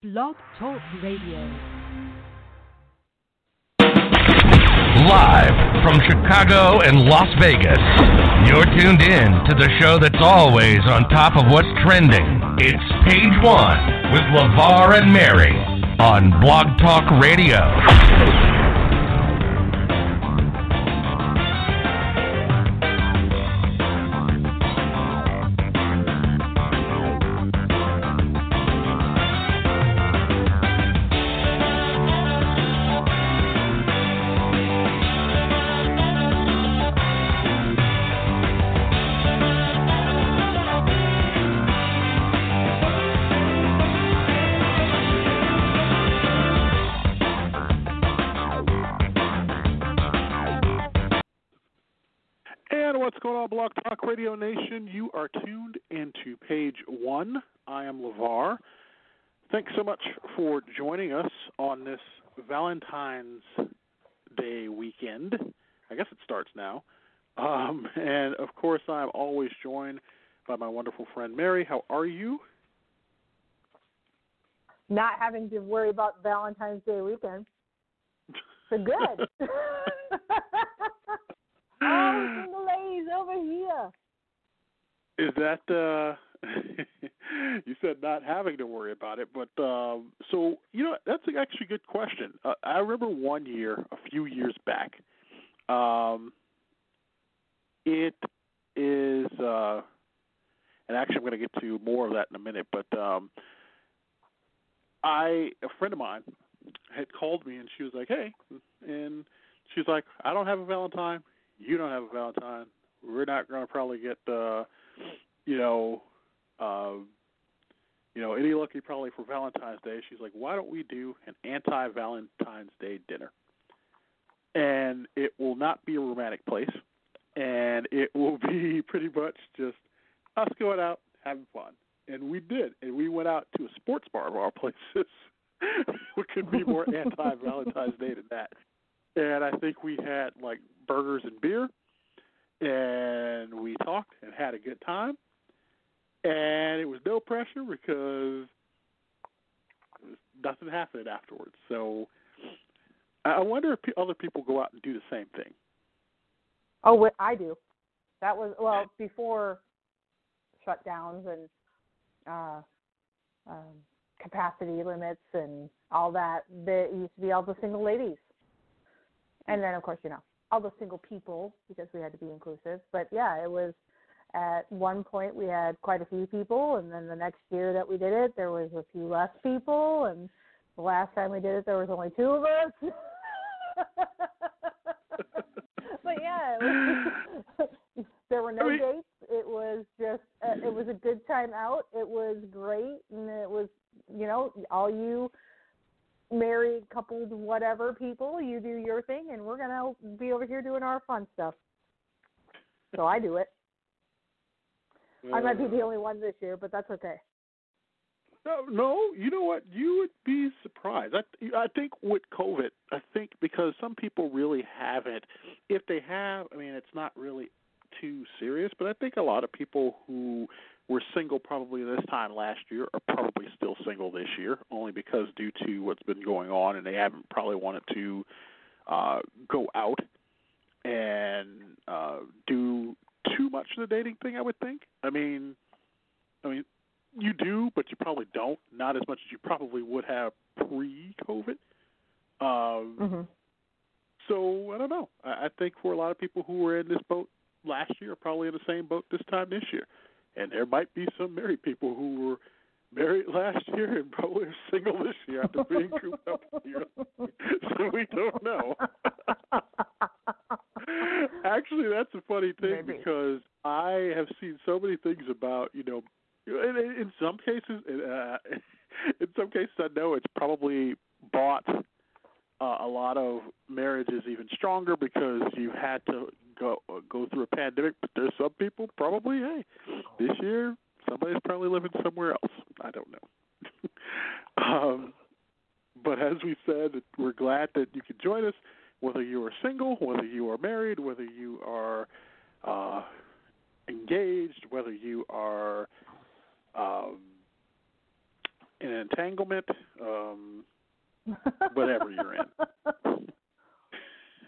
Blog Talk Radio. Live from Chicago and Las Vegas, you're tuned in to the show that's always on top of what's trending. It's Page One with LeVar and Mary on Blog Talk Radio. One. I am LeVar. Thanks so much for joining us on this Valentine's Day weekend. I guess it starts now. Um, and of course, I'm always joined by my wonderful friend Mary. How are you? not having to worry about Valentine's Day weekend. So good. oh, single ladies over here. Is that uh you said not having to worry about it, but um so you know that's actually a good question. Uh, I remember one year, a few years back. Um it is uh and actually I'm going to get to more of that in a minute, but um I a friend of mine had called me and she was like, "Hey," and she's like, "I don't have a Valentine. You don't have a Valentine. We're not going to probably get uh, you know, uh, you know, any lucky probably for Valentine's Day." She's like, "Why don't we do an anti-Valentine's Day dinner?" And it will not be a romantic place, and it will be pretty much just us going out having fun and we did, and we went out to a sports bar of all places. what could be more anti Valentine's Day than that? And I think we had like burgers and beer, and we talked and had a good time. And it was no pressure because nothing happened afterwards. So I wonder if other people go out and do the same thing. Oh, what I do. That was well before shutdowns and uh, um, capacity limits and all that. There used to be all the single ladies, and then of course you know all the single people because we had to be inclusive. But yeah, it was at one point we had quite a few people, and then the next year that we did it, there was a few less people, and the last time we did it, there was only two of us. but yeah, it was, there were no I mean- dates. It was just uh, it was a good time out. It was great, and it was you know all you married, coupled, whatever people, you do your thing, and we're gonna be over here doing our fun stuff. So I do it. I might be the only one this year, but that's okay. No, no. You know what? You would be surprised. I, I think with COVID, I think because some people really haven't. If they have, I mean, it's not really too serious. But I think a lot of people who were single probably this time last year are probably still single this year, only because due to what's been going on, and they haven't probably wanted to uh, go out and uh, do too much of the dating thing. I would think. I mean, I mean, you do, but you probably don't. Not as much as you probably would have pre-COVID. Um, hmm so I don't know. I, I think for a lot of people who were in this boat last year are probably in the same boat this time this year, and there might be some married people who were married last year and probably are single this year after being cooped up year. so we don't know. Actually, that's a funny thing Maybe. because I have seen so many things about you know, in, in some cases, uh, in some cases, I know it's probably bought uh, a lot of marriages even stronger because you had to go go through a pandemic. But there's some people probably, hey, this year somebody's probably living somewhere else. I don't know. um, but as we said, we're glad that you could join us, whether you are single, whether you are married, whether you are uh, engaged, whether you are um, in an entanglement, um, whatever you're in.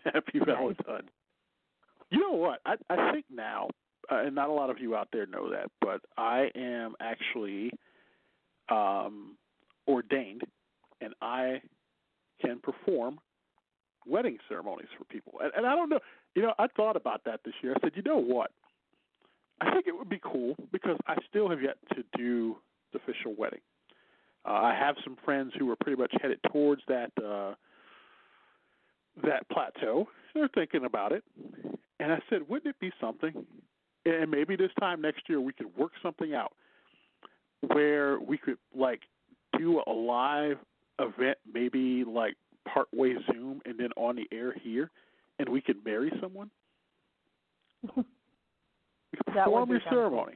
Happy. Valentine. You know what? I I think now, uh, and not a lot of you out there know that, but I am actually um, ordained, and I can perform wedding ceremonies for people. And, and I don't know, you know, I thought about that this year. I said, you know what? I think it would be cool because I still have yet to do the official wedding. Uh, I have some friends who are pretty much headed towards that uh, that plateau. They're thinking about it, and I said, wouldn't it be something? And maybe this time next year we could work something out where we could like do a live event, maybe like partway Zoom and then on the air here, and we could marry someone. We could perform your ceremony.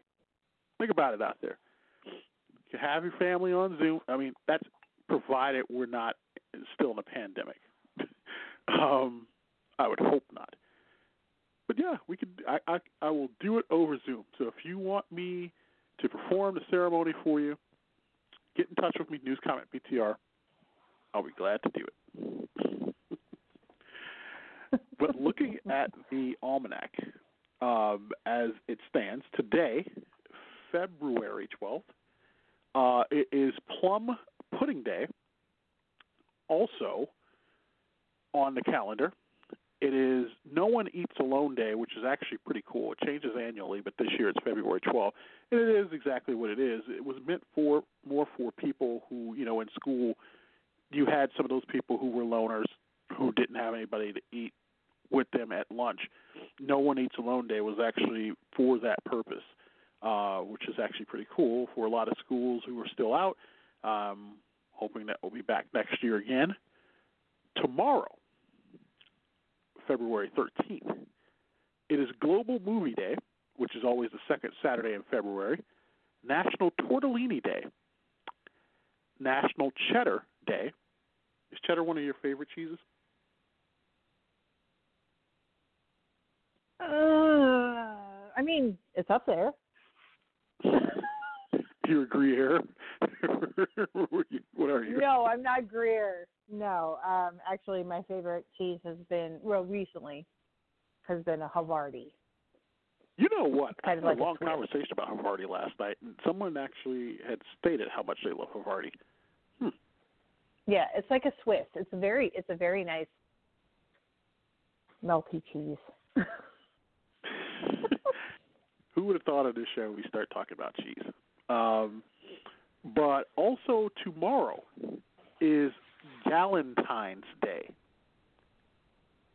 Think about it out there. You can have your family on Zoom. I mean, that's provided we're not still in a pandemic. um, I would hope not. But yeah, we could. I, I I will do it over Zoom. So if you want me to perform the ceremony for you, get in touch with me. News comment BTR. I'll be glad to do it. but looking at the almanac um, as it stands today, February twelfth, uh, it is Plum Pudding Day. Also on the calendar, it is No One Eats Alone Day, which is actually pretty cool. It changes annually, but this year it's February 12th. And it is exactly what it is. It was meant for more for people who, you know, in school, you had some of those people who were loners who didn't have anybody to eat with them at lunch. No One Eats Alone Day was actually for that purpose, uh, which is actually pretty cool for a lot of schools who are still out. Um, hoping that we'll be back next year again. Tomorrow, February 13th, it is Global Movie Day, which is always the second Saturday in February, National Tortellini Day, National Cheddar Day. Is cheddar one of your favorite cheeses? Uh, I mean, it's up there. Do you agree here? what are you? No, I'm not Greer. No, um, actually, my favorite cheese has been well recently has been a Havarti. You know what? I had like a a long Swiss. conversation about Havarti last night, and someone actually had stated how much they love Havarti. Yeah, it's like a Swiss. It's very it's a very nice melty cheese. Who would have thought of this show? We start talking about cheese. Um, but also tomorrow is Galentine's Day.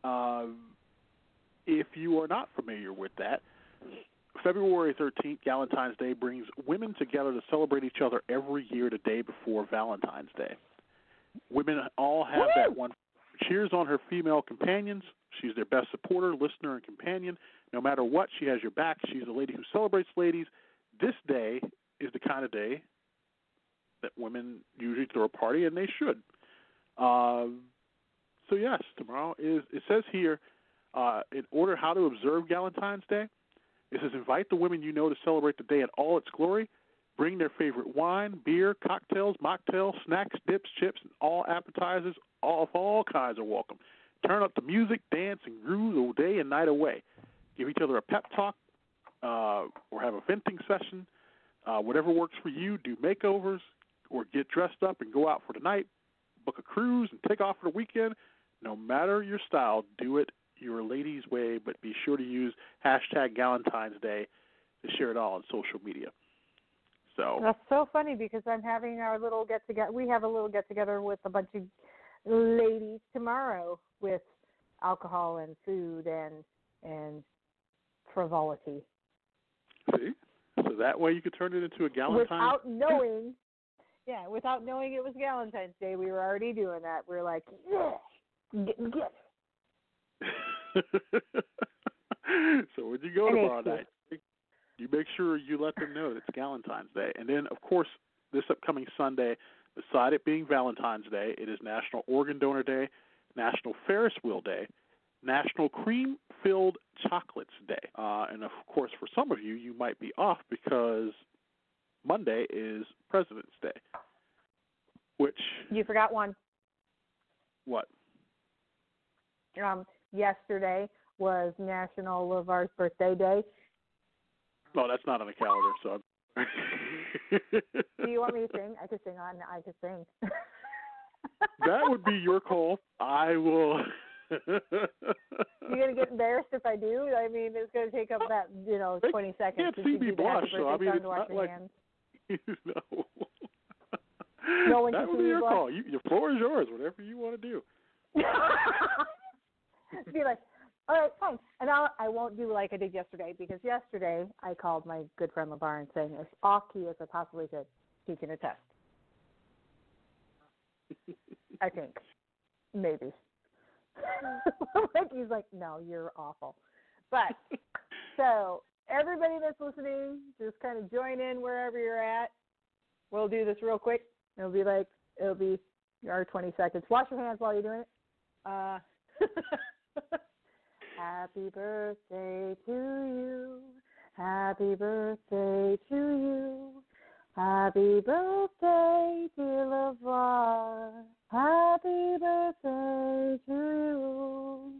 Um, if you are not familiar with that, February 13th, Galentine's Day brings women together to celebrate each other every year the day before Valentine's Day. Women all have that one cheers on her female companions. She's their best supporter, listener, and companion. No matter what, she has your back. She's a lady who celebrates ladies. This day is the kind of day that women usually throw a party, and they should. Um, so yes, tomorrow is. It says here, uh, in order how to observe Valentine's Day, it says invite the women you know to celebrate the day in all its glory. Bring their favorite wine, beer, cocktails, mocktails, snacks, dips, chips, and all appetizers. All of all kinds are welcome. Turn up the music, dance, and groove all day and night away. Give each other a pep talk, uh, or have a venting session. Uh, whatever works for you. Do makeovers, or get dressed up and go out for the night. Book a cruise and take off for the weekend. No matter your style, do it your lady's way, but be sure to use hashtag Galentine's Day to share it all on social media. So That's so funny because I'm having our little get together. We have a little get together with a bunch of ladies tomorrow with alcohol and food and and frivolity. see, so that way you could turn it into a Galentine. Without knowing, yeah, without knowing it was Valentine's Day, we were already doing that. We are like, yeah, get, get. so when you go tomorrow night, you make sure you let them know that it's Valentine's Day. And then, of course, this upcoming Sunday, beside it being Valentine's Day, it is National Organ Donor Day, National Ferris Wheel Day, National Cream Filled Chocolates Day. Uh, and of course, for some of you, you might be off because Monday is President's Day. Which You forgot one. what? Um, yesterday was National LeVar's birthday day. No, that's not on the calendar. So. Do you want me to sing? I could sing on. I could sing. that would be your call. I will. You're gonna get embarrassed if I do. I mean, it's gonna take up that you know They 20 seconds. can't to see me blush, so, I mean, it's not like- hands. no. No one that would be your blush. call. You, your floor is yours. Whatever you want to do. Be like, all right, fine. And I'll, I won't do like I did yesterday because yesterday I called my good friend LeVar and saying as off key as I possibly could, teaching a test. I think, maybe. like he's like, no, you're awful. But so everybody that's listening, just kind of join in wherever you're at. We'll do this real quick. It'll be like it'll be our 20 seconds. Wash your hands while you're doing it. Uh, happy birthday to you. Happy birthday to you. Happy birthday, dear LeVar. Happy birthday to you.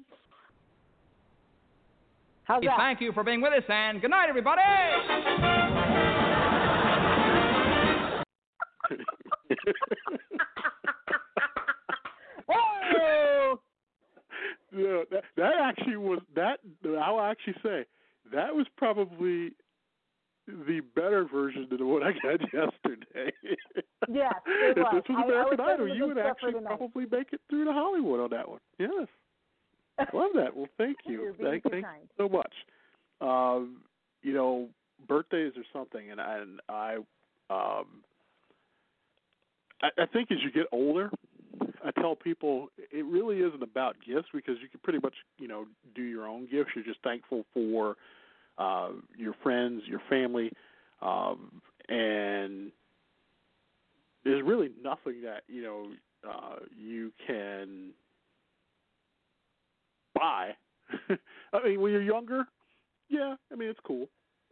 How's that? Thank you for being with us, and good night, everybody. Yeah, that, that actually was that. I'll actually say that was probably the better version than what I got yesterday. Yes, it if this was I- I Idol, you would good stuff for actually probably make it through to Hollywood on that one. Yes, love that. Well, thank you. Thank, thank you so much. Um, you know, birthdays or something, and I, and I, um, I, I think as you get older, I tell people it really isn't about gifts because you can pretty much, you know, do your own gifts. You're just thankful for uh, your friends, your family, um, and there's really nothing that you know uh, you can buy. I mean, when you're younger, yeah, I mean it's cool.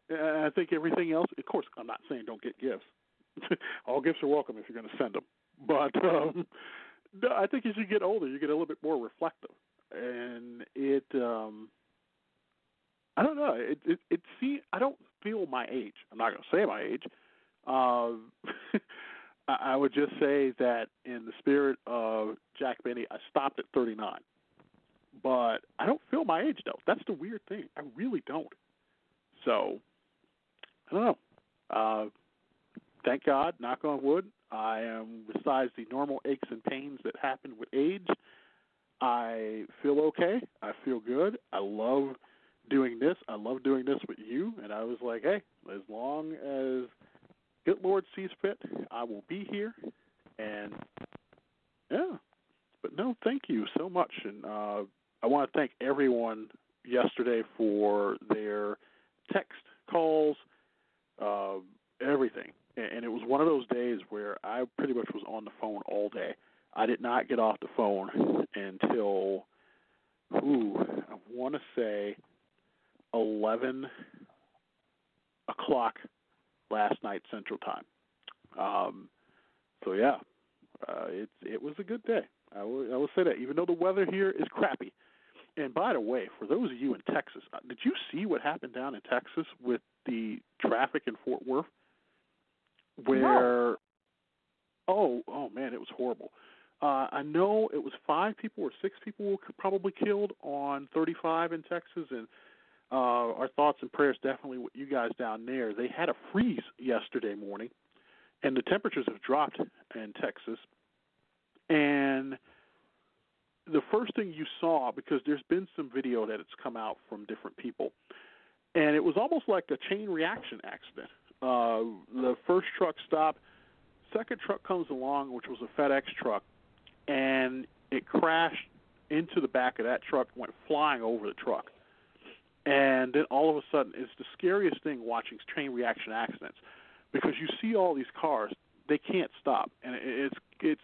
And I think everything else, of course, I'm not saying don't get gifts. All gifts are welcome if you're going to send them. But um, no, I think as you get older, you get a little bit more reflective, and it. um I don't know. It it it see. I don't feel my age. I'm not going to say my age. Um, I I would just say that in the spirit of Jack Benny, I stopped at 39. But I don't feel my age though. That's the weird thing. I really don't. So I don't know. Uh, thank God, knock on wood, I am besides the normal aches and pains that happen with age. I feel okay. I feel good. I love doing this. I love doing this with you. And I was like, hey, as long as good Lord sees fit, I will be here. And yeah, but no, thank you so much. And uh, I want to thank everyone yesterday for their text calls, uh, everything. And, it was one of those days where I pretty much was on the phone all day. I did not get off the phone until, ooh, I want to say 11 o'clock last night Central Time. Um, so yeah, uh, it it was a good day. I will, I will say that, even though the weather here is crappy. And by the way, for those of you in Texas, uh, did you see what happened down in Texas with the traffic in Fort Worth? Where, oh, oh man, it was horrible. Uh, I know it was five people or six people were probably killed on 35 in Texas, and uh, our thoughts and prayers definitely with you guys down there. They had a freeze yesterday morning, and the temperatures have dropped in Texas. And the first thing you saw, because there's been some video that it's come out from different people, and it was almost like a chain reaction accident. Uh, the first truck stopped, second truck comes along, which was a FedEx truck, and it crashed into the back of that truck, went flying over the truck. And then all of a sudden, it's the scariest thing watching chain reaction accidents because you see all these cars, they can't stop, and it's it's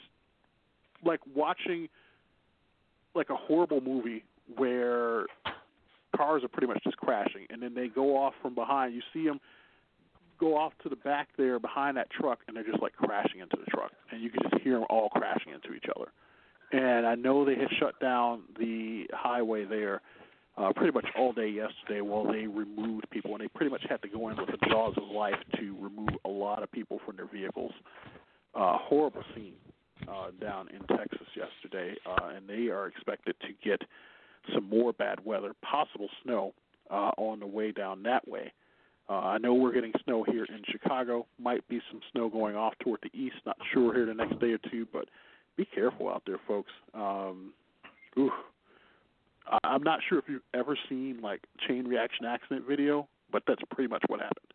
like watching like a horrible movie where cars are pretty much just crashing, and then they go off from behind. You see them go off to the back there behind that truck, and they're just like crashing into the truck, and you can just hear them all crashing into each other. And I know they had shut down the highway there uh, pretty much all day yesterday while they removed people, and they pretty much had to go in with the jaws of life to remove a lot of people from their vehicles. Uh, horrible scene uh, down in Texas yesterday, uh, and they are expected to get some more bad weather, possible snow uh, on the way down that way. Uh, I know we're getting snow here in Chicago. Might be some snow going off toward the east. Not sure here the next day or two, but be careful out there, folks. Um, ooh, I'm not sure if you've ever seen like chain reaction accident video, but that's pretty much what happened.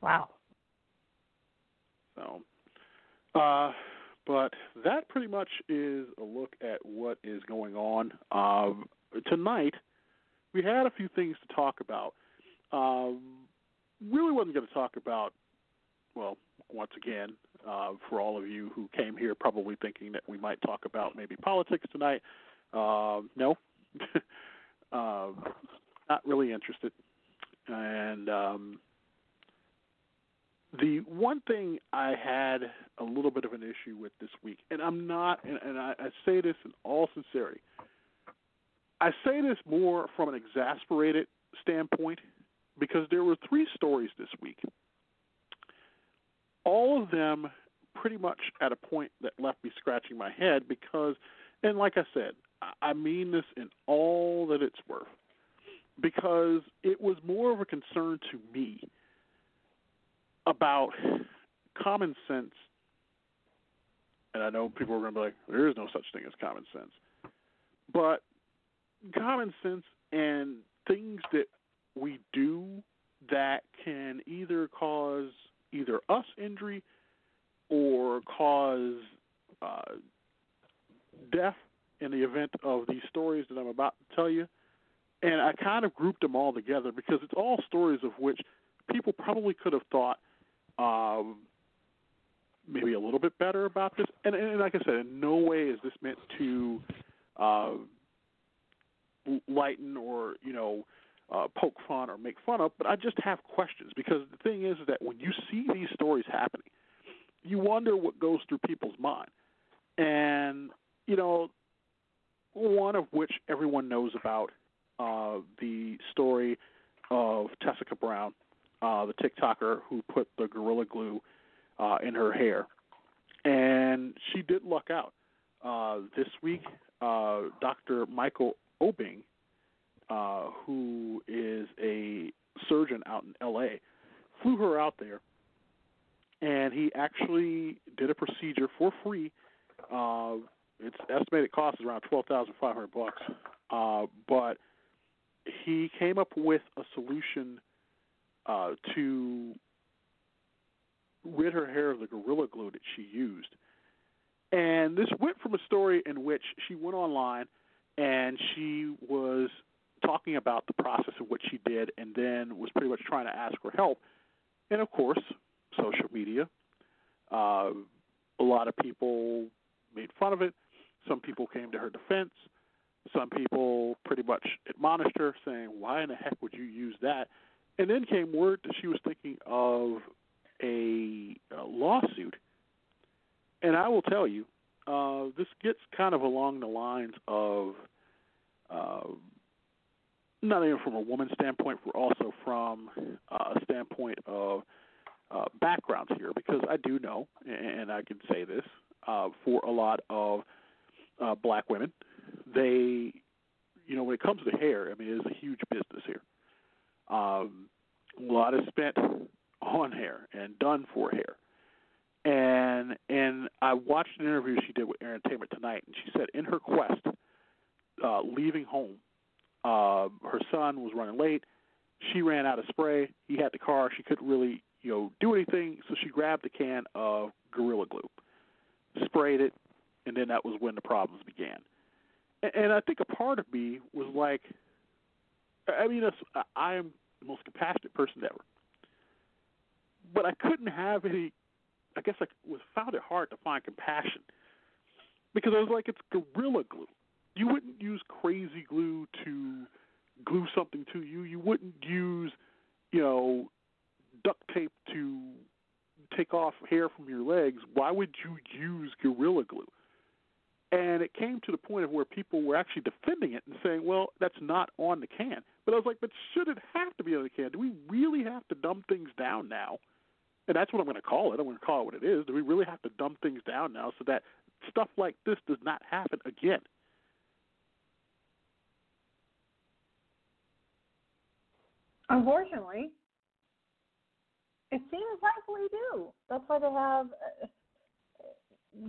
Wow. So, uh, but that pretty much is a look at what is going on. Um, tonight, we had a few things to talk about. Um, really wasn't going to talk about, well, once again, uh, for all of you who came here probably thinking that we might talk about maybe politics tonight. Uh, no, uh, not really interested. And um, the one thing I had a little bit of an issue with this week, and I'm not, and, and I, I say this in all sincerity, I say this more from an exasperated standpoint because there were three stories this week. All of them pretty much at a point that left me scratching my head because, and like I said, I mean this in all that it's worth because it was more of a concern to me about common sense. And I know people are going to be like, there is no such thing as common sense. But common sense and things that we do that can either cause either us injury or cause uh, death in the event of these stories that I'm about to tell you. And I kind of grouped them all together because it's all stories of which people probably could have thought um, maybe a little bit better about this. And, and like I said, in no way is this meant to uh, lighten or you know uh, poke fun or make fun of, but I just have questions because the thing is that when you see these stories happening, you wonder what goes through people's mind. And you know, one of which everyone knows about uh, the story of Tessica Brown, uh, the TikToker who put the Gorilla Glue uh, in her hair. And she did luck out. Uh, this week, uh, Dr. Michael Obeng, uh, who is a surgeon out in LA, flew her out there and he actually did a procedure for free uh, its estimated cost is around twelve thousand five hundred bucks. Uh, but he came up with a solution uh, to rid her hair of the gorilla glue that she used. And this went from a story in which she went online and she was talking about the process of what she did and then was pretty much trying to ask for help. And of course, social media. Uh, a lot of people made fun of it. Some people came to her defense. Some people pretty much admonished her, saying, "Why in the heck would you use that?" And then came word that she was thinking of a, a lawsuit. And I will tell you, uh, this gets kind of along the lines of uh, not even from a woman's standpoint, but also from uh, a standpoint of uh, backgrounds here, because I do know, and I can say this, uh, for a lot of uh, black women. They, you know, when it comes to hair, I mean, it is a huge business here. Um, a lot is spent on hair and done for hair. And and I watched an interview she did with Entertainment Tonight, and she said in her quest, uh, leaving home, uh, her son was running late. She ran out of spray. He had the car. She couldn't really, you know, do anything. So she grabbed a can of Gorilla Glue, sprayed it, and then that was when the problems began. And, and I think a part of me was like, I mean, I am the most compassionate person ever, but I couldn't have any. I guess I was found it hard to find compassion because I was like, it's gorilla glue. You wouldn't use crazy glue to glue something to you. You wouldn't use you know, duct tape to take off hair from your legs, why would you use Gorilla Glue? And it came to the point of where people were actually defending it and saying, well, that's not on the can. But I was like, but should it have to be on the can? Do we really have to dumb things down now? And that's what I'm going to call it. I'm going to call it what it is. Do we really have to dumb things down now so that stuff like this does not happen again? Unfortunately, it seems like we do. That's why they have. Uh,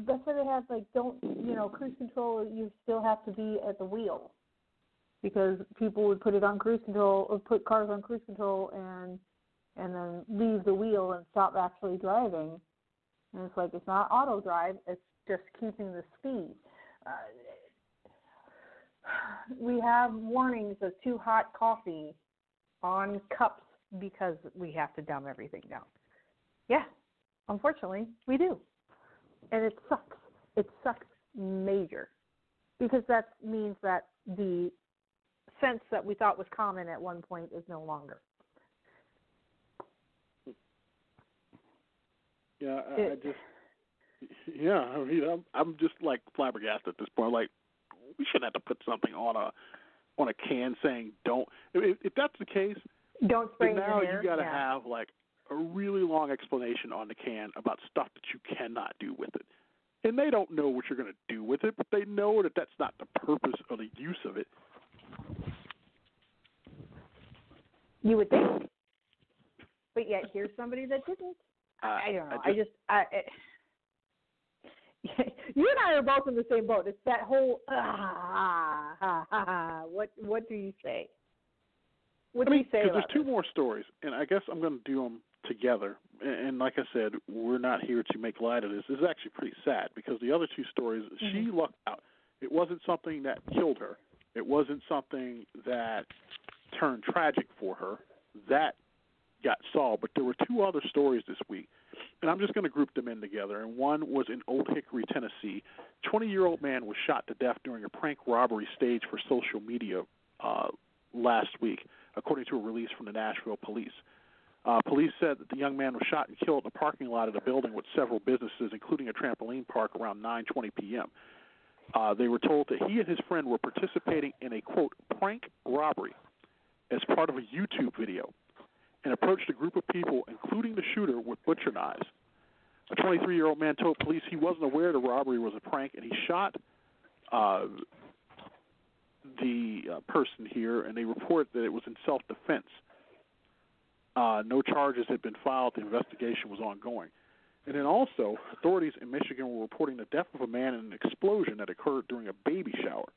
that's why they have like don't you know cruise control. You still have to be at the wheel because people would put it on cruise control or put cars on cruise control and and then leave the wheel and stop actually driving. And it's like it's not auto drive; it's just keeping the speed. Uh, we have warnings of too hot coffee on cups because we have to dumb everything down. Yeah, unfortunately, we do. And it sucks. It sucks major because that means that the sense that we thought was common at one point is no longer. Yeah, I, I just yeah, I mean, I'm I'm just like flabbergasted at this point. Like, we shouldn't have to put something on a on a can saying don't. If, if that's the case, don't spray now you got to yeah. have like a really long explanation on the can about stuff that you cannot do with it. And they don't know what you're going to do with it, but they know that that's not the purpose or the use of it. You would think, but yet here's somebody that didn't. Uh, I don't know. I I just, I, it, you and I are both in the same boat. It's that whole ah, ha, ha, ha. what what do you say? What I do mean, you say because there's two this? more stories, and I guess I'm going to do them together. And, and like I said, we're not here to make light of this. This is actually pretty sad because the other two stories, she Mm-hmm. lucked out. It wasn't something that killed her. It wasn't something that turned tragic for her. That got solved. But there were two other stories this week, and I'm just going to group them in together. And one was in Old Hickory, Tennessee. 20-year-old man was shot to death during a prank robbery staged for social media uh, last week, according to a release from the Nashville police. Uh, police said that the young man was shot and killed in the parking lot of the building with several businesses, including a trampoline park, around 9:20 p.m. Uh, they were told that he and his friend were participating in a quote prank robbery as part of a YouTube video, and approached a group of people, including the shooter, with butcher knives. A 23-year-old man told police he wasn't aware the robbery was a prank, and he shot uh, the uh, person here, and they report that it was in self-defense. Uh, no charges had been filed. The investigation was ongoing. And then also, authorities in Michigan were reporting the death of a man in an explosion that occurred during a baby shower.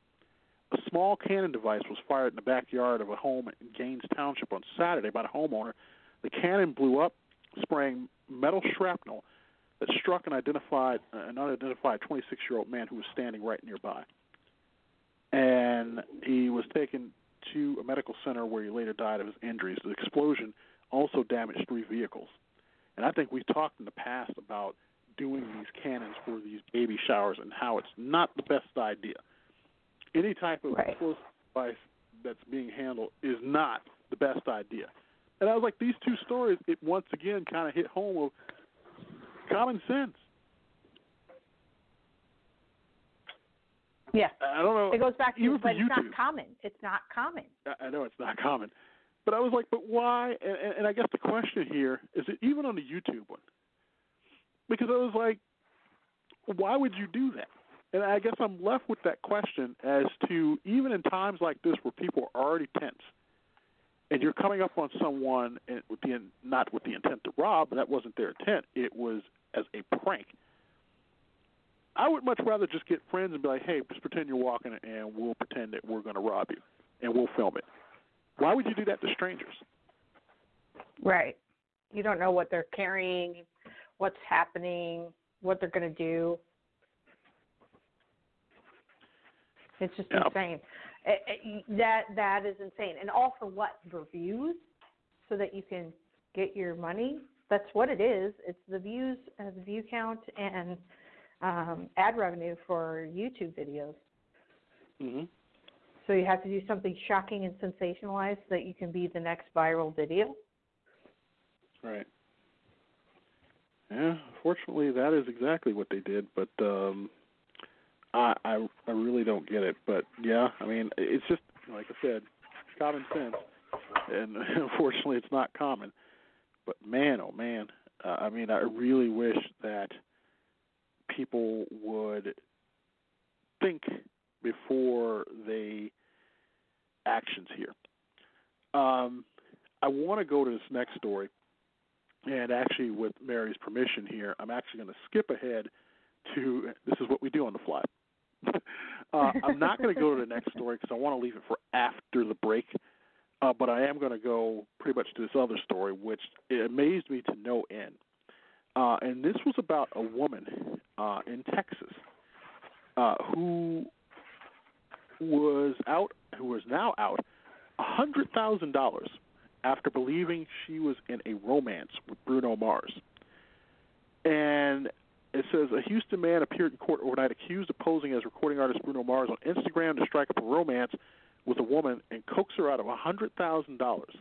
A small cannon device was fired in the backyard of a home in Gaines Township on Saturday by the homeowner. The cannon blew up, spraying metal shrapnel that struck an identified an unidentified 26-year-old man who was standing right nearby. And he was taken to a medical center where he later died of his injuries. The explosion also damaged three vehicles. And I think we've talked in the past about doing these cannons for these baby showers and how it's not the best idea. Any type of Right. explosive device that's being handled is not the best idea. And I was like, these two stories, it once again kind of hit home of common sense. Yeah, I don't know. it goes back to, but it's not common. It's not common. I know it's not common, but I was like, but why? And, and- and I guess the question here is it even on the YouTube one? Because I was like, why would you do that? And I guess I'm left with that question as to even in times like this where people are already tense, and you're coming up on someone and with the not with the intent to rob, but that wasn't their intent. It was as a prank. I would much rather just get friends and be like, hey, just pretend you're walking, and we'll pretend that we're going to rob you, and we'll film it. Why would you do that to strangers? Right. You don't know what they're carrying, what's happening, what they're going to do. It's just Yeah. insane. It, it, that that is insane, and all for what? For views, so that you can get your money. That's what it is. It's the views, uh, the view count, and um, ad revenue for YouTube videos. Mm-hmm. So you have to do something shocking and sensationalized so that you can be the next viral video. Right. Yeah, fortunately, that is exactly what they did. But um, I, I I really don't get it. But yeah, I mean, it's just like I said, common sense, and unfortunately, it's not common. But man, oh man, uh, I mean, I really wish that people would think before they actions here. Um, I want to go to this next story, and actually, with Mary's permission here, I'm actually going to skip ahead to this is what we do on the fly. uh, I'm not going to go to the next story because I want to leave it for after the break. Uh, but I am going to go pretty much to this other story, which amazed me to no end. Uh, and this was about a woman uh, in Texas uh, who was out, who was now out, a hundred thousand dollars after believing she was in a romance with Bruno Mars. And it says a Houston man appeared in court overnight accused of posing as recording artist Bruno Mars on Instagram to strike up a romance with a woman and coax her out of hundred thousand dollars.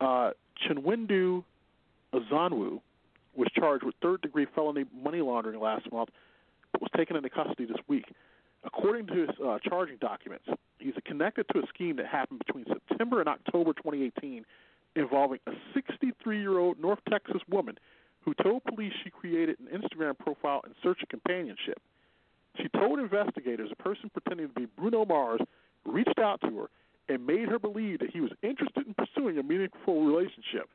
Uh, Chinwendu Azuonwu was charged with third degree felony money laundering last month, but was taken into custody this week. According to his uh, charging documents, he's connected to a scheme that happened between September and October 2018 involving a 63 year old North Texas woman who told police she created an Instagram profile in search of companionship. She told investigators a person pretending to be Bruno Mars reached out to her and made her believe that he was interested in pursuing a meaningful relationship.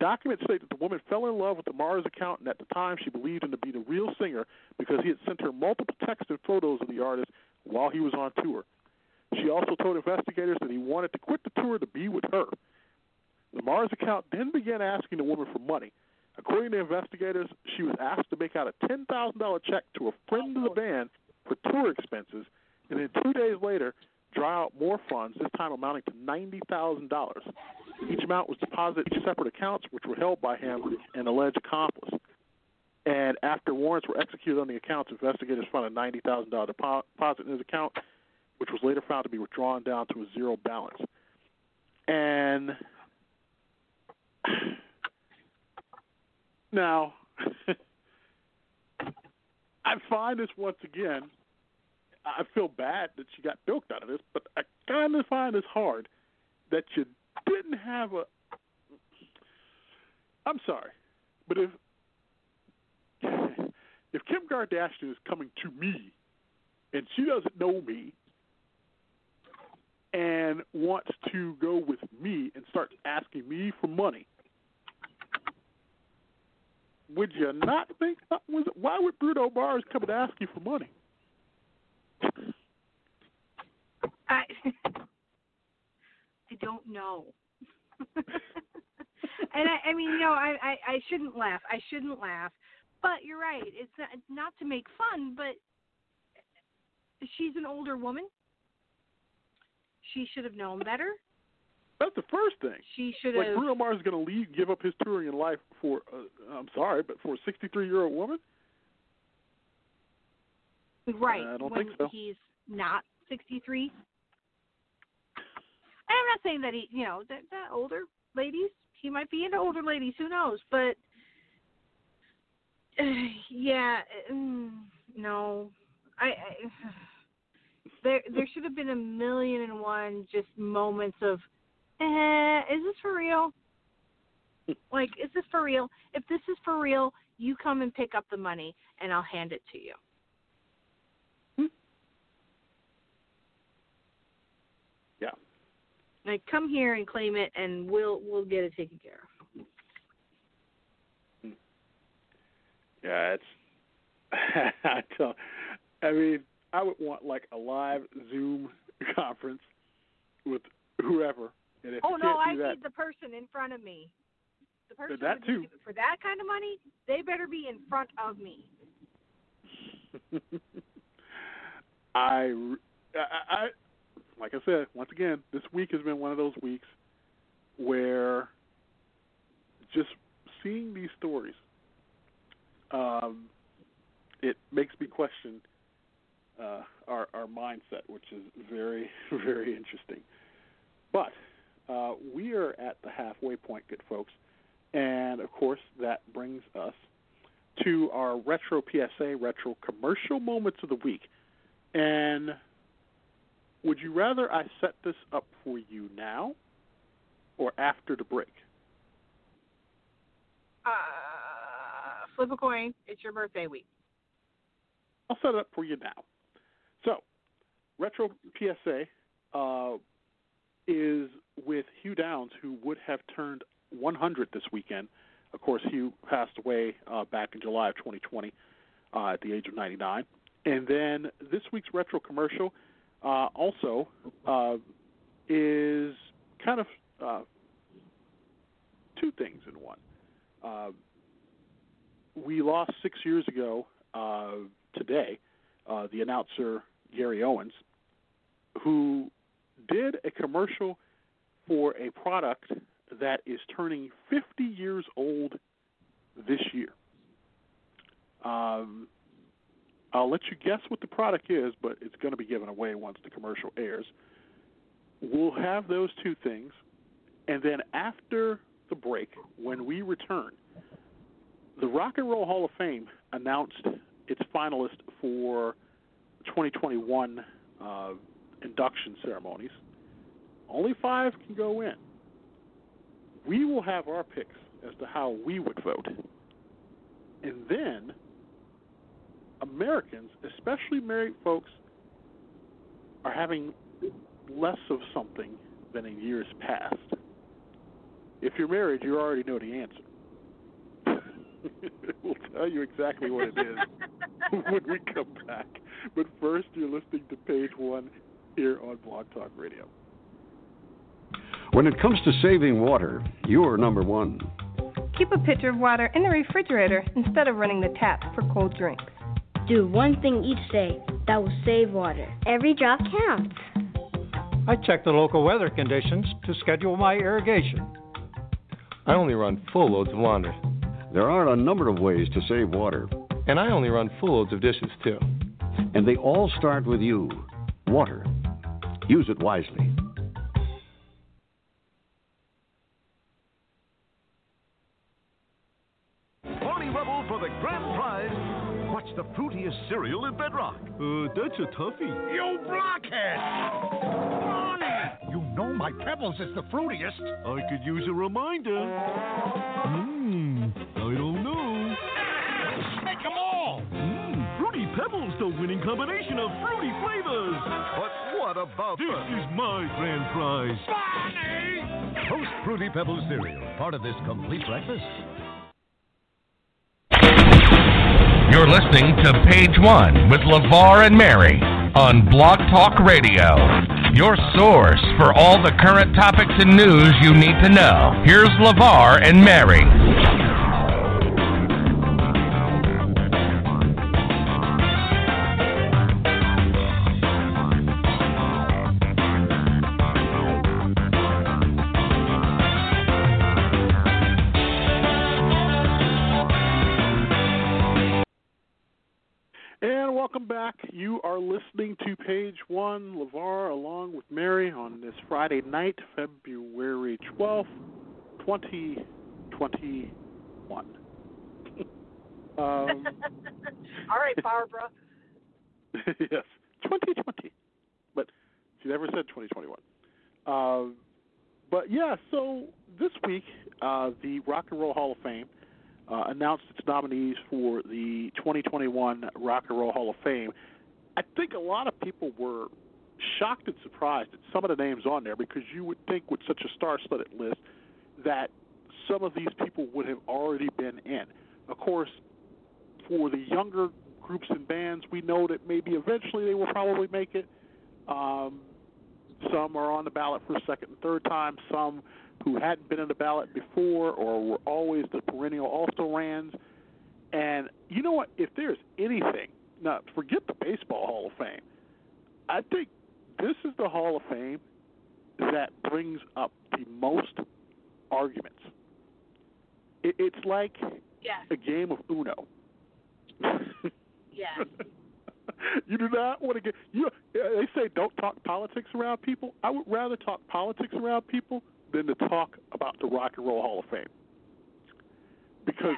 Documents state that the woman fell in love with the Mars account, and at the time she believed him to be the real singer because he had sent her multiple texts and photos of the artist while he was on tour. She also told investigators that he wanted to quit the tour to be with her. The Mars account then began asking the woman for money. According to investigators, she was asked to make out a $10,000 check to a friend of the band for tour expenses, and then two days later, draw out more funds, this time amounting to $90,000. Each amount was deposited in separate accounts, which were held by him and alleged accomplice. And after warrants were executed on the accounts, investigators found a $90,000 deposit in his account, which was later found to be withdrawn down to a zero balance. And now, I find this once again I feel bad that she got bilked out of this, but I kind of find this hard that you didn't have a. I'm sorry, but if if Kim Kardashian is coming to me and she doesn't know me and wants to go with me and start asking me for money, would you not think uh, was why would Bruno Mars come and ask you for money? I I don't know. and I, I mean, you know, I, I I shouldn't laugh. I shouldn't laugh. But you're right. It's not, it's not to make fun, but she's an older woman. She should have known better. That's the first thing. She should like. Bruno Mars is going to leave, give up his touring in life for. Uh, I'm sorry, but for a 63 year old woman. Right. I don't when think so. He's not 63. And I'm not saying that he, you know, that, that older ladies, he might be into older ladies, who knows? But uh, yeah, mm, no, I, I there there should have been a million and one just moments of, eh, is this for real? like, is this for real? If this is for real, you come and pick up the money, and I'll hand it to you. Yeah. Like, come here and claim it, and we'll we'll get it taken care of. Yeah, it's. I tell. I mean, I would want like a live Zoom conference with whoever, and if Oh no, I that, need the person in front of me. The person that who too. for that kind of money, they better be in front of me. I, I, I, like I said, once again, this week has been one of those weeks where just seeing these stories, um, it makes me question uh, our our mindset, which is very very interesting. But uh, we are at the halfway point, good folks, And of course, that brings us to our retro PSA retro commercial moments of the week. And would you rather I set this up for you now or after the break? Uh, flip a coin. It's your birthday week. I'll set it up for you now. So, retro PSA uh, is with Hugh Downs, who would have turned 100 this weekend. Of course, Hugh passed away uh, back in July of 2020 uh, at the age of 99. And then this week's retro commercial uh, also uh, is kind of uh, two things in one. Uh, we lost six years ago today the announcer Gary Owens, who did a commercial for a product that is turning 50 years old this year. Um, I'll let you guess what the product is, but it's going to be given away once the commercial airs. We'll have those two things, and then after the break, when we return, the Rock and Roll Hall of Fame announced its finalist for 2021 uh, induction ceremonies. Only five can go in. We will have our picks as to how we would vote. And then Americans, especially married folks, are having less of something than in years past. If you're married, you already know the answer. we'll tell you exactly what it is when we come back. But first, you're listening to page one here on Blog Talk Radio. When it comes to saving water, you're number one. Keep a pitcher of water in the refrigerator instead of running the tap for cold drinks. Do one thing each day that will save water. Every drop counts. I check the local weather conditions to schedule my irrigation. I only run full loads of laundry. There are a number of ways to save water. And I only run full loads of dishes, too. And they all start with you water. Use it wisely. Pony Rebel for the grand prize. What's the fruitiest cereal in Bedrock? Uh, that's a toughie. You blockhead! Barney! You know my Pebbles is the fruitiest. I could use a reminder. Mmm, I don't know. Pebbles, the winning combination of fruity flavors. But what about This the... is my grand prize. Barney! Post Fruity Pebbles cereal, part of this complete breakfast. You're listening to Page One with LeVar and Mary on Blog Talk Radio. Your source for all the current topics and news you need to know. Here's LeVar and Mary. Back. You are listening to page one, LeVar, along with Mary, on this Friday night, February 12th, 2021. um, All right, Barbara. yes, 2020. But she never said 2021. Uh, but yeah, so this week, uh, the Rock and Roll Hall of Fame uh, announced its nominees for the 2021 Rock and Roll Hall of Fame. I think a lot of people were shocked and surprised at some of the names on there because you would think with such a star-studded list that some of these people would have already been in. Of course, for the younger groups and bands, we know that maybe eventually they will probably make it. Um, some are on the ballot for a second and third time. Some who hadn't been in the ballot before or were always the perennial All-Star Rans. And you know what? If there's anything, now forget the Baseball Hall of Fame. I think this is the Hall of Fame that brings up the most arguments. It, it's like Yes. a game of Uno. Yes. you do not want to get you. They say don't talk politics around people. I would rather talk politics around people than to talk about the Rock and Roll Hall of Fame. because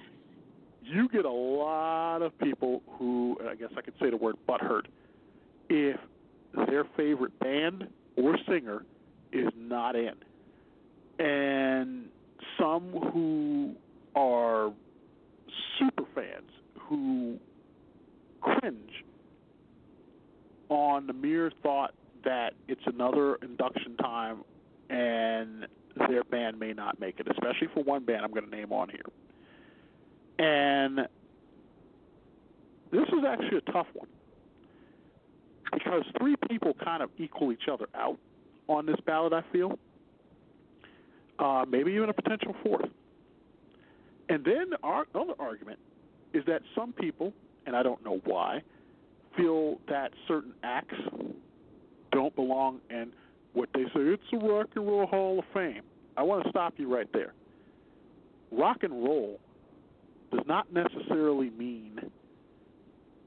you get a lot of people who, I guess I could say the word butthurt, if their favorite band or singer is not in. And some who are super fans who cringe on the mere thought that it's another induction time and their band may not make it, especially for one band I'm going to name on here. And this is actually a tough one because three people kind of equal each other out on this ballot, I feel. Uh, maybe even a potential fourth. And then our other argument is that some people, and I don't know why, feel that certain acts don't belong in what they say it's a rock and roll hall of fame. I want to stop you right there. Rock and roll does not necessarily mean,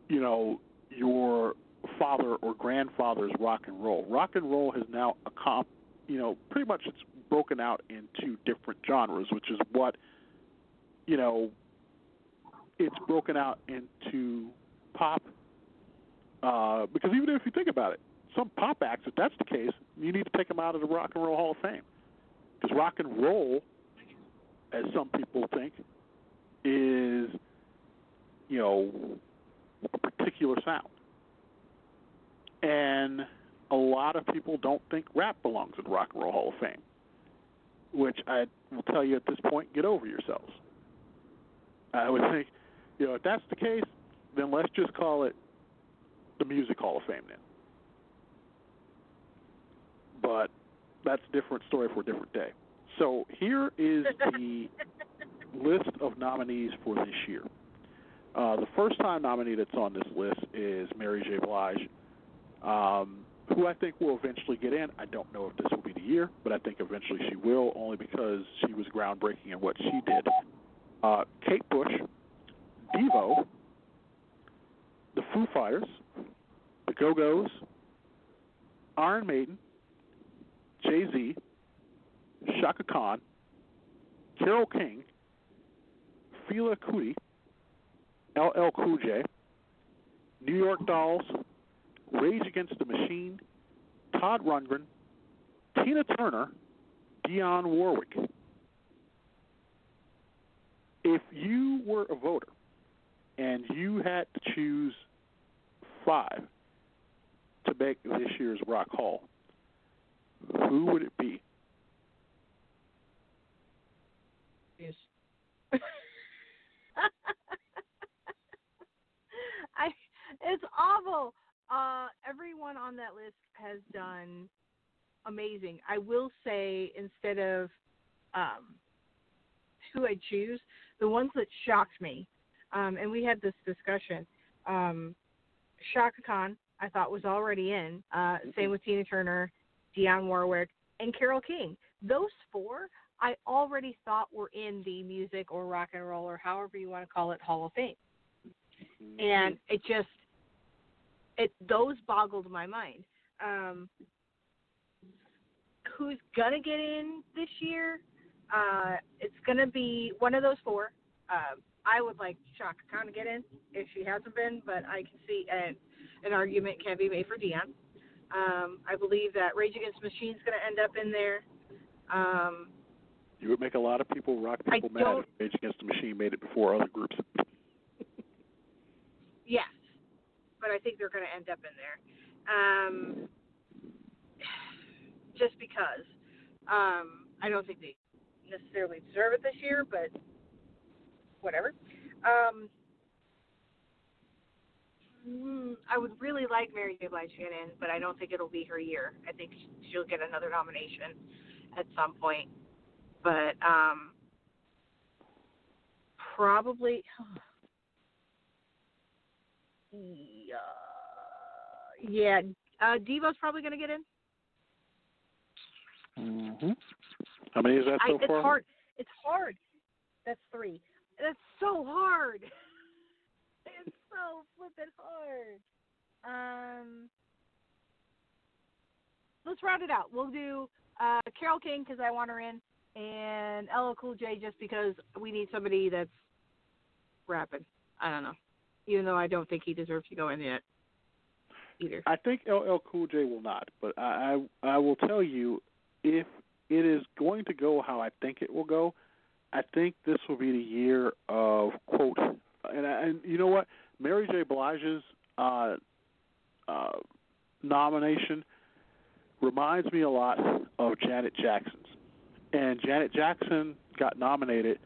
you know, your father or grandfather's rock and roll. Rock and roll has now a comp, you know, pretty much it's broken out into different genres, which is what, you know, it's broken out into pop. Uh, because even if you think about it, some pop acts, if that's the case, you need to take them out of the Rock and Roll Hall of Fame. Because rock and roll, as some people think, is, you know, a particular sound. And a lot of people don't think rap belongs in the Rock and Roll Hall of Fame, which I will tell you at this point, get over yourselves. I would think, you know, if that's the case, then let's just call it the Music Hall of Fame then. But that's a different story for a different day. So here is the list of nominees for this year. Uh, the first time nominee that's on this list is Mary J. Blige, um, who I think will eventually get in. I don't know if this will be the year, but I think eventually she will, only because she was groundbreaking in what she did. Uh, Kate Bush, Devo, the Foo Fighters, the Go Go's, Iron Maiden, Jay Z, Chaka Khan, Carole King, Fela Kuti, LL Cool J, New York Dolls, Rage Against the Machine, Todd Rundgren, Tina Turner, Dionne Warwick. If you were a voter and you had to choose five to make this year's Rock Hall, who would it be? Yes. I it's awful. Uh, everyone on that list has done amazing. I will say instead of um, who I choose, the ones that shocked me, um, and we had this discussion. Um, Chaka Khan, I thought was already in. Uh, same with Tina Turner, Dionne Warwick, and Carole King. Those four I already thought were in the music or rock and roll or however you want to call it Hall of Fame. And it just it those boggled my mind. Um, who's gonna get in this year? Uh, it's gonna be one of those four. Um, I would like Chaka Khan to get in if she hasn't been, but I can see an, an argument can be made for Dionne. Um, I believe that Rage Against the Machine is going to end up in there. Um, You would make a lot of people, rock people, mad if Rage Against the Machine made it before other groups. yes, but I think they're going to end up in there. Um, just because. Um, I don't think they necessarily deserve it this year, but whatever. Um, mm, I would really like Mary J. Blige in, but I don't think it'll be her year. I think she'll get another nomination at some point. But um, probably. Yeah, yeah. Uh, Devo's probably going to get in. Mm-hmm. How many is that I, so it's far? hard. It's hard. That's three. That's so hard. so flippin' hard. Um, let's round it out. We'll do uh, Carole King because I want her in, and LL Cool J just because we need somebody that's rapping. I don't know. Even though I don't think he deserves to go in yet. Either. I think LL Cool J will not, but I, I I will tell you if it is going to go how I think it will go, I think this will be the year of quote and I, and you know what Mary J. Blige's uh, uh, nomination reminds me a lot of Janet Jackson's, and Janet Jackson got nominated.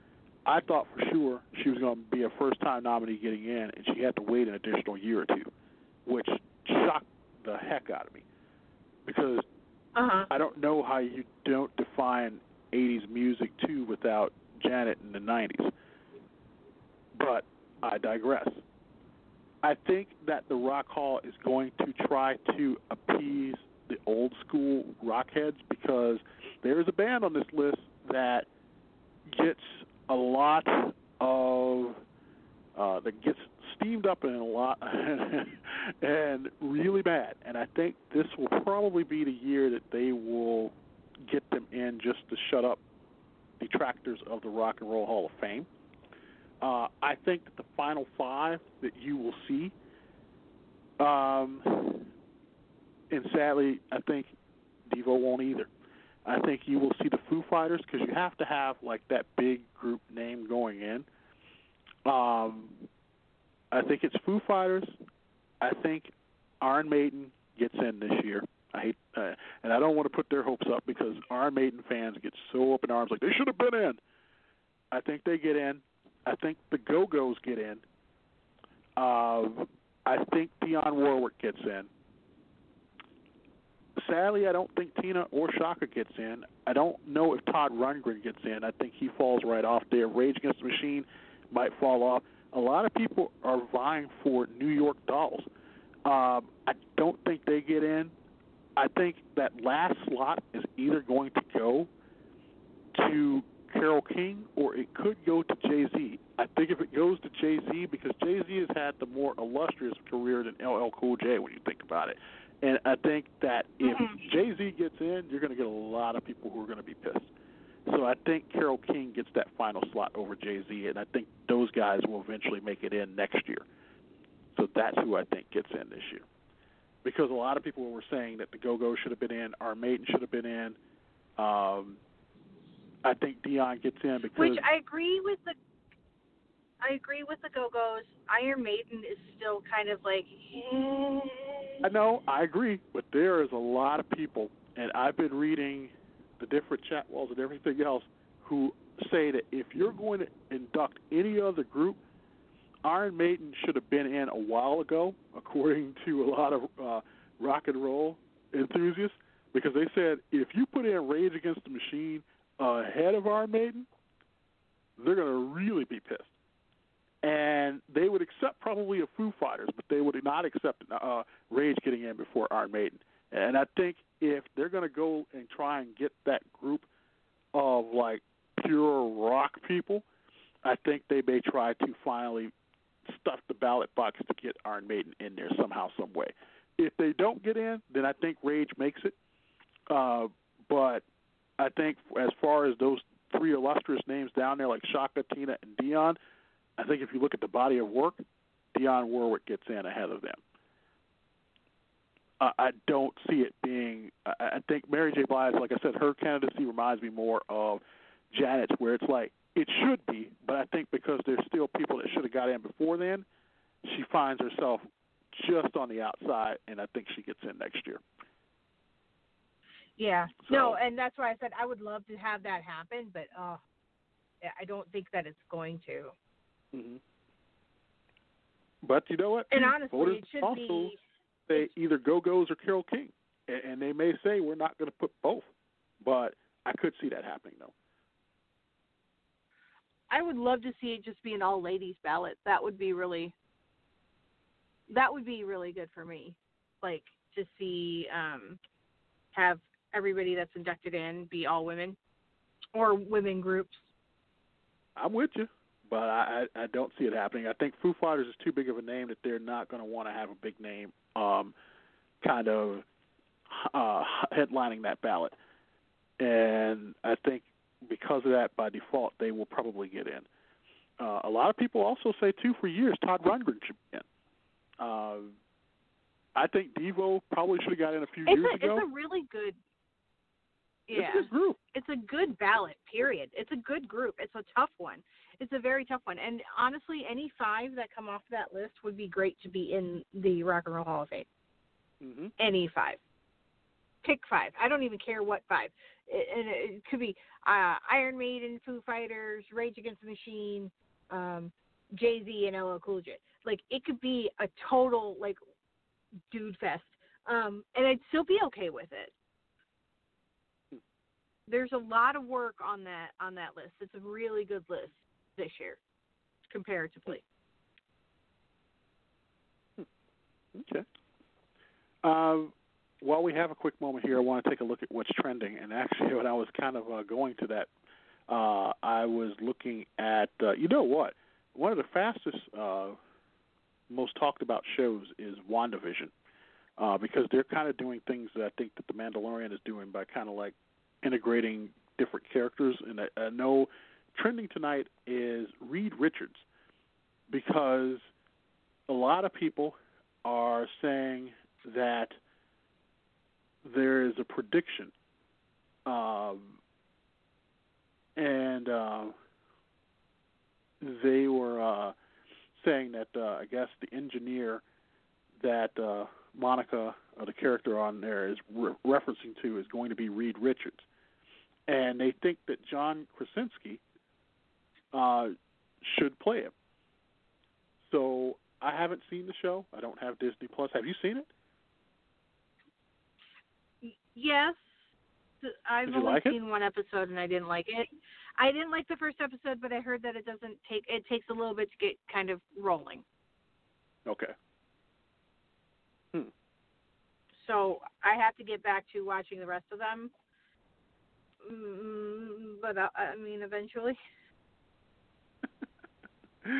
I thought for sure she was going to be a first time nominee getting in, and she had to wait an additional year or two, which shocked the heck out of me because uh-huh. I don't know how you don't define 80s music too without Janet in the 90s. But I digress. I think that the Rock Hall is going to try to appease the old school rock heads because there is a band on this list that gets a lot of uh, that gets steamed up in a lot and really bad. And I think this will probably be the year that they will get them in just to shut up detractors of the Rock and Roll Hall of Fame. Uh, I think that the final five that you will see, um, and sadly, I think Devo won't either. I think you will see the Foo Fighters because you have to have like that big group name going in. Um, I think it's Foo Fighters. I think Iron Maiden gets in this year. I hate, uh, and I don't want to put their hopes up because Iron Maiden fans get so up in arms like they should have been in. I think they get in. I think the Go Go's get in. Uh, I think Dionne Warwick gets in. Sadly, I don't think Tina or Chaka gets in. I don't know if Todd Rundgren gets in. I think he falls right off there. Rage Against the Machine might fall off. A lot of people are vying for New York Dolls. Um, I don't think they get in. I think that last slot is either going to go to Carole King or it could go to Jay Z. I think if it goes to Jay Z, because Jay Z has had the more illustrious career than LL Cool J when you think about it. And I think that if Jay Z gets in, you're going to get a lot of people who are going to be pissed. So I think Carole King gets that final slot over Jay Z, and I think those guys will eventually make it in next year. So that's who I think gets in this year. Because a lot of people were saying that the Go Go should have been in, Iron Maiden should have been in. Um, I think Dionne gets in because Which I agree with the. I agree with the Go Go's. Iron Maiden is still kind of like. eh. I know, I agree, but there is a lot of people, and I've been reading the different chat walls and everything else, who say that if you're going to induct any other group, Iron Maiden should have been in a while ago, according to a lot of uh, rock and roll enthusiasts, because they said if you put in Rage Against the Machine ahead of Iron Maiden, they're going to really be pissed. And they would accept probably a Foo Fighters, but they would not accept uh, Rage getting in before Iron Maiden. And I think if they're going to go and try and get that group of like pure rock people, I think they may try to finally stuff the ballot box to get Iron Maiden in there somehow, some way. If they don't get in, then I think Rage makes it. Uh, but I think as far as those three illustrious names down there, like Chaka, Tina, and Dionne, I think if you look at the body of work, Dionne Warwick gets in ahead of them. I don't see it being. I, I think Mary J. Blige, like I said, her candidacy reminds me more of Janet's, where it's like it should be, but I think because there's still people that should have got in before then, she finds herself just on the outside, and I think she gets in next year. Yeah. So- no, and that's why I said I would love to have that happen, but uh, I don't think that it's going to. hmm But you know what? And honestly, Voters it should also be. say either Go Go's or Carole King, and, and they may say we're not going to put both, but I could see that happening though. I would love to see it just be an all ladies ballot. That would be really. That would be really good for me, like to see um, have everybody that's inducted in be all women, or women groups. I'm with you, but I, I don't see it happening. I think Foo Fighters is too big of a name that they're not going to want to have a big name, um, kind of uh, headlining that ballot, and I think because of that, by default, they will probably get in. Uh, a lot of people also say too for years Todd Rundgren should be in. Uh, I think Devo probably should have got in a few It's years a ago. it's a really good. It's a Yeah, good group. it's a good ballot. Period. It's a good group. It's a tough one. It's a very tough one. And honestly, any five that come off that list would be great to be in the Rock and Roll Hall of Fame. hmm Any five. Pick five. I don't even care what five. It, and it could be uh, Iron Maiden, Foo Fighters, Rage Against the Machine, um, Jay Z, and LL Cool J. Like it could be a total like dude fest, um, and I'd still be okay with it. There's a lot of work on that on that list. It's a really good list this year, comparatively. Okay. Uh, while we have a quick moment here, I want to take a look at what's trending. And actually, when I was kind of uh, going to that, uh, I was looking at, uh, you know what? One of the fastest, uh, most talked about shows is WandaVision. Uh, because they're kind of doing things that I think that The Mandalorian is doing by kind of like integrating different characters. And I, I know trending tonight is Reed Richards because a lot of people are saying that there is a prediction, um, and uh, they were uh, saying that uh, I guess the engineer that uh, Monica, uh, the character on there, is re- referencing to is going to be Reed Richards, and they think that John Krasinski uh, should play him. So I haven't seen the show. I don't have Disney Plus. Have you seen it? Yes, I've only like it? seen one episode and I didn't like it. I didn't like the first episode, but I heard that it doesn't take it takes a little bit to get kind of rolling. Okay. So I have to get back to watching the rest of them. Mm, but uh, I mean, eventually. Uh,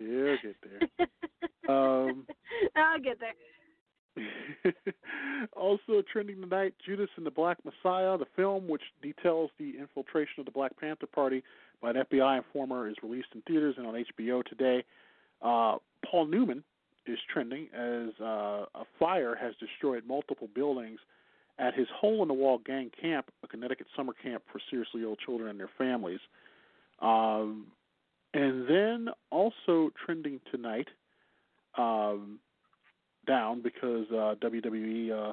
yeah, I'll get there. Um, I'll get there. also trending tonight, Judas and the Black Messiah, the film which details the infiltration of the Black Panther Party by an FBI informer, is released in theaters and on HBO today. Uh, Paul Newman is trending as uh, a fire has destroyed multiple buildings at his hole in the wall gang camp, a Connecticut summer camp for seriously ill children and their families. Um, and then also trending tonight, um, down because uh, WWE uh,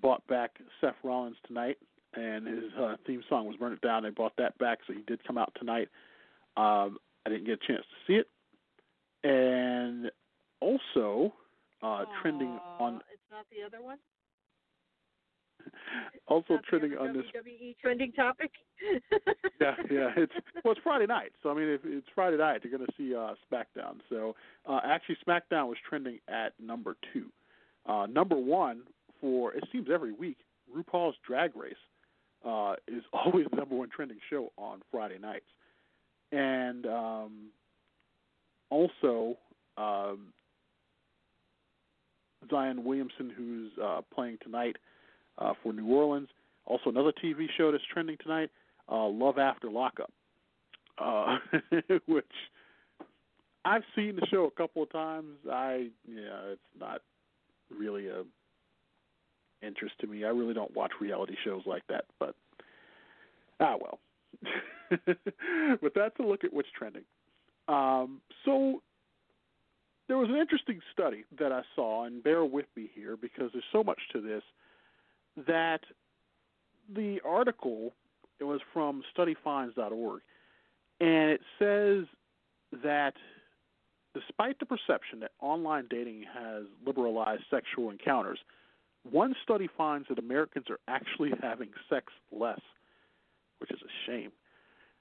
bought back Seth Rollins tonight, and his uh, theme song was "Burn It Down." They bought that back, so he did come out tonight. Um, I didn't get a chance to see it, and also uh, trending on It's not the other one. also trending on this WWE trending topic. yeah, yeah. It's well, it's Friday night, so I mean, if it's Friday night, you're going to see uh, SmackDown. So uh, actually, SmackDown was trending at number two. Uh, number one for it seems every week, RuPaul's Drag Race uh, is always the number one trending show on Friday nights, and um, also um, Zion Williamson, who's uh, playing tonight uh, for New Orleans. Also, another TV show that's trending tonight, uh, Love After Lockup, uh, which I've seen the show a couple of times. I yeah, it's not really a interest to me. I really don't watch reality shows like that, but ah well. but that's a look at what's trending. Um, so there was an interesting study that I saw, and bear with me here because there's so much to this. That the article it was from studyfinds.org, and it says that despite the perception that online dating has liberalized sexual encounters, one study finds that Americans are actually having sex less, which is a shame.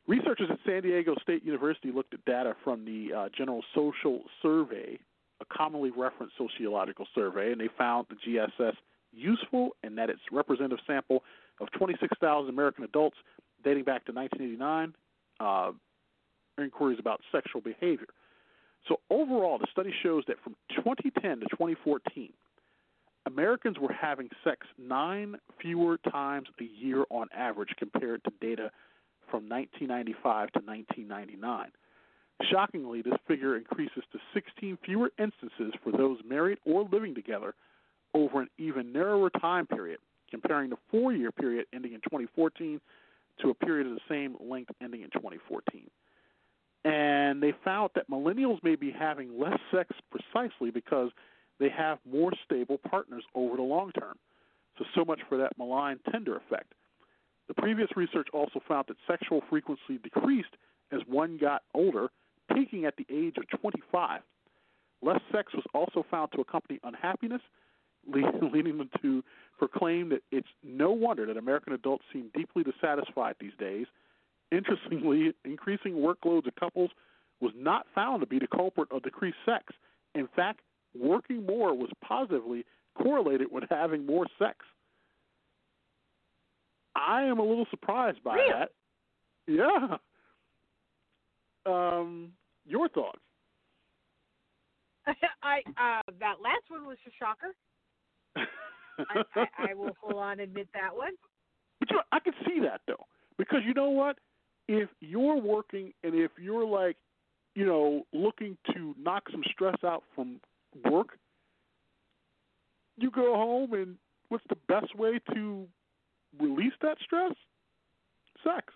Researchers at San Diego State University looked at data from the uh, General Social Survey, a commonly referenced sociological survey, and they found the GSS useful and that its representative sample of 26,000 American adults dating back to 1989 uh, inquiries about sexual behavior. So overall, the study shows that from 2010 to 2014, Americans were having sex nine fewer times a year on average compared to data from 1995 to 1999. Shockingly, this figure increases to 16 fewer instances for those married or living together over an even narrower time period, comparing the four year period ending in 2014 to a period of the same length ending in 2014. And they found that millennials may be having less sex precisely because they have more stable partners over the long term. So, so much for that malign Tinder effect. The previous research also found that sexual frequency decreased as one got older, peaking at the age of 25. Less sex was also found to accompany unhappiness, leading them to proclaim that it's no wonder that American adults seem deeply dissatisfied these days. Interestingly, increasing workloads of couples was not found to be the culprit of decreased sex. In fact, working more was positively correlated with having more sex. I am a little surprised by Really? that. Yeah. Um, your thoughts? I uh, that last one was a shocker. I, I, I will full on admit that one. But you know, I can see that though, because you know what? If you're working and if you're like, you know, looking to knock some stress out from work, you go home and what's the best way to release that stress? Sex.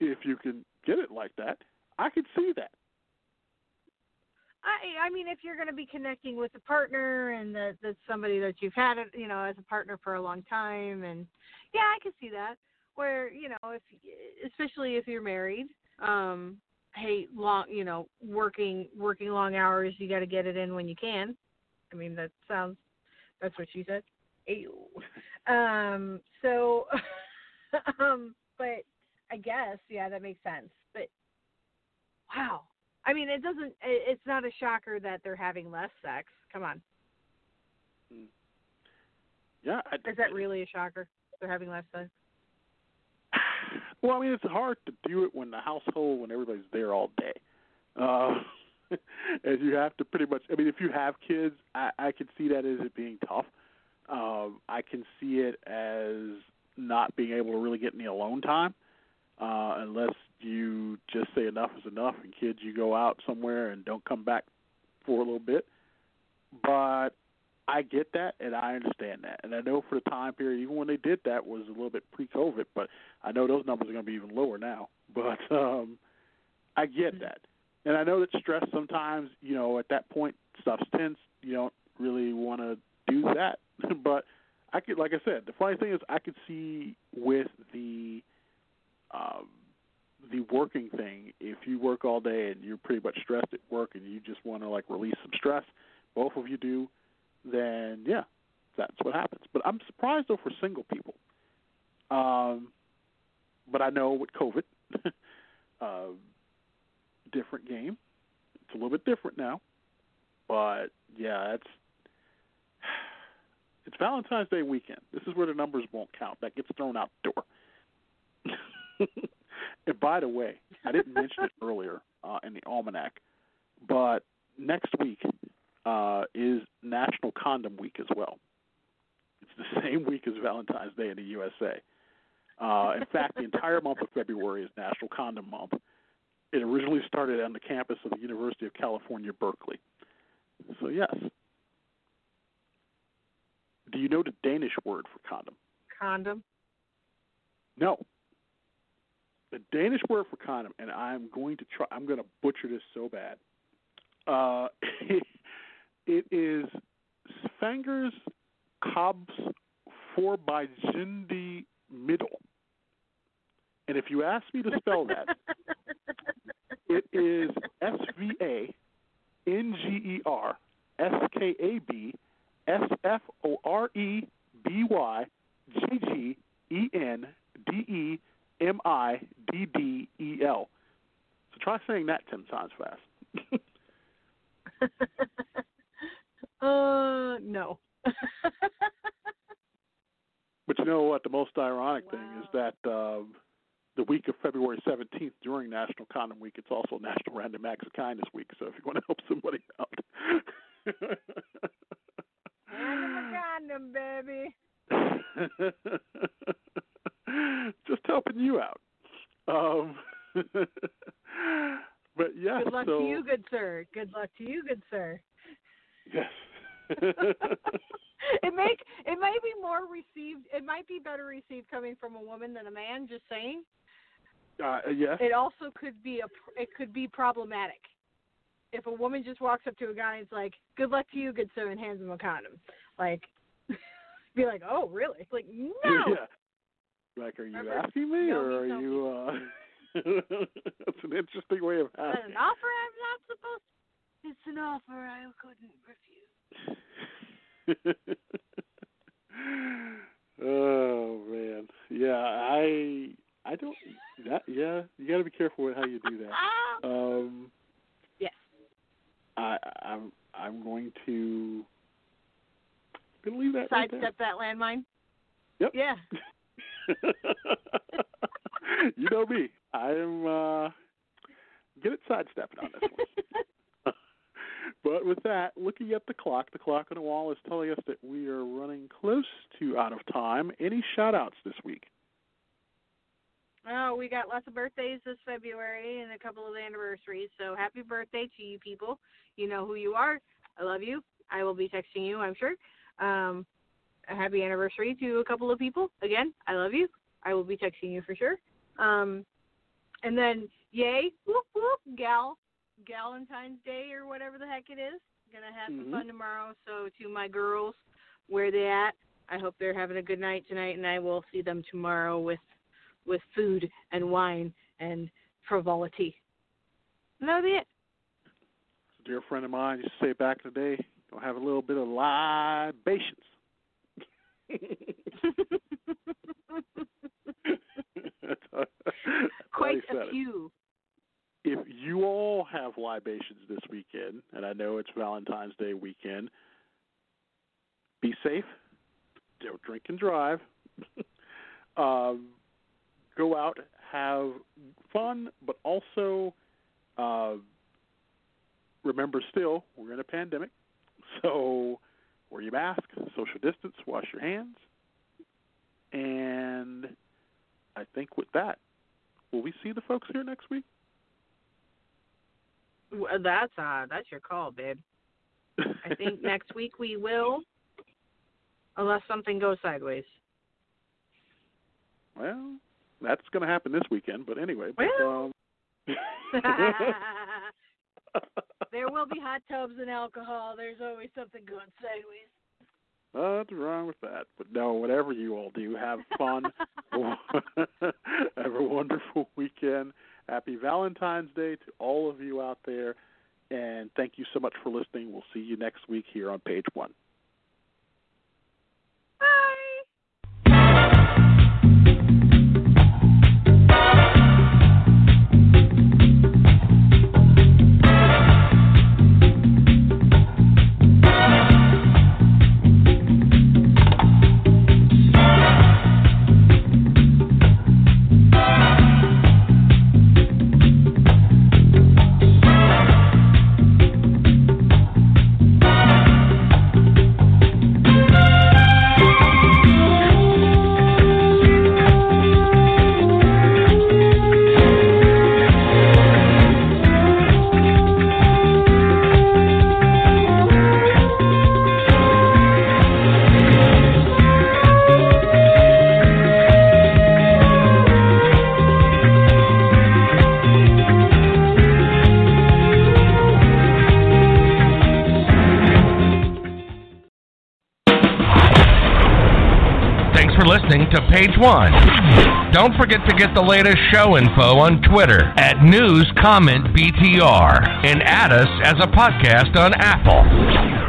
If you can get it like that, I can see that. I I mean, if you're going to be connecting with a partner and that that's somebody that you've had, you know, as a partner for a long time, and yeah, I can see that. Where you know, if especially if you're married, um, hey, long, you know, working working long hours, you got to get it in when you can. I mean, that sounds. That's what she said. Ew. Um. So, um. But I guess yeah, that makes sense. But wow, I mean, it doesn't. it- It's not a shocker that they're having less sex. Come on, Yeah. I, is that really a shocker? They're having less sex. Well, I mean, it's hard to do it when the household, when everybody's there all day. Uh, and you have to pretty much. I mean, if you have kids, I, I can see that as it being tough. Um, I can see it as not being able to really get any alone time, uh, unless you just say enough is enough, and kids, you go out somewhere and don't come back for a little bit. But I get that and I understand that. And I know for the time period, even when they did that was a little bit pre COVID, but I know those numbers are going to be even lower now. But um, I get that. And I know that stress sometimes, you know, at that point, stuff's tense. You don't really want to do that. but I could, like I said, the funny thing is I could see with the um, the working thing, if you work all day and you're pretty much stressed at work and you just want to like release some stress, both of you do, then yeah, that's what happens. But I'm surprised though for single people. Um, but I know with COVID, uh, different game. It's a little bit different now, but yeah, it's it's Valentine's Day weekend. This is where the numbers won't count. That gets thrown out the door. and by the way, I didn't mention it earlier uh, in the almanac, but next week uh, is National Condom Week as well. It's the same week as Valentine's Day in the USA. Uh, in fact, the entire month of February is National Condom Month. It originally started on the campus of the University of California, Berkeley. So, yes. Do you know the Danish word for condom? Condom. No. The Danish word for condom, and I'm going to try. I'm going to butcher this so bad. Uh, it is Svangers Kobs Forbijindi Middle. And if you ask me to spell that, it is S V A N G E R S K A B S F O R E B Y G G E N D E M I D D E L. So try saying that ten times fast. uh, no. But you know what? The most ironic thing is that uh, the week of February 17th, during National Condom Week, it's also National Random Acts of Kindness Week. So if you want to help somebody out, Random baby. Just helping you out. Um, but yeah. Good luck so, to you, good sir. Good luck to you, good sir. Yes. it make it might be more received. It might be better received coming from a woman than a man. Just saying. Uh, yes. It also could be a. It could be problematic. If a woman just walks up to a guy and is like, "Good luck to you, good sir," and hands him a condom, like, be like, "Oh, really?" Like, no. yeah. Like, are you Remember, asking me, or me, are you? uh That's an interesting way of asking. an offer I'm not supposed. To... It's an offer I couldn't refuse. oh man, yeah, I I don't that yeah, you got to be careful with how you do that. Um, yes. I I'm I'm going to gonna leave that right Sidestep that landmine. Yep. Yeah. you know me. I am uh good at sidestepping on this one. but with that, looking at the clock, the clock on the wall is telling us that we are running close to out of time. Any shout outs this week? Oh, we got lots of birthdays this February and a couple of anniversaries. So happy birthday to you people. You know who you are. I love you. I will be texting you, I'm sure. Um, a happy anniversary to a couple of people. Again, I love you. I will be texting you for sure. Um, and then, yay, whoop whoop, gal, Galentine's Day or whatever the heck it is. Gonna have Mhm. some fun tomorrow. So to my girls, where they at? I hope they're having a good night tonight, and I will see them tomorrow with with food and wine and frivolity. And that'll be it. A dear friend of mine used to say back in the day, "Don't have a little bit of libations." That's how- that's how Quite he said a it. few. if you all have libations this weekend, and I know it's Valentine's Day weekend, be safe. Don't drink and drive. um, go out, have fun, but also uh, remember still, we're in a pandemic. So wear your mask, social distance, wash your hands. And I think with that, will we see the folks here next week? Well, That's uh, that's your call, babe. I think next week we will, unless something goes sideways. Well, that's going to happen this weekend, but anyway. But, um, there will be hot tubs and alcohol. There's always something going sideways. Nothing wrong with that. But no, whatever you all do, have fun. have a wonderful weekend. Happy Valentine's Day to all of you out there. And thank you so much for listening. We'll see you next week here on page one. Thanks Page One. Don't forget to get the latest show info on Twitter at News Comment BTR and add us as a podcast on Apple.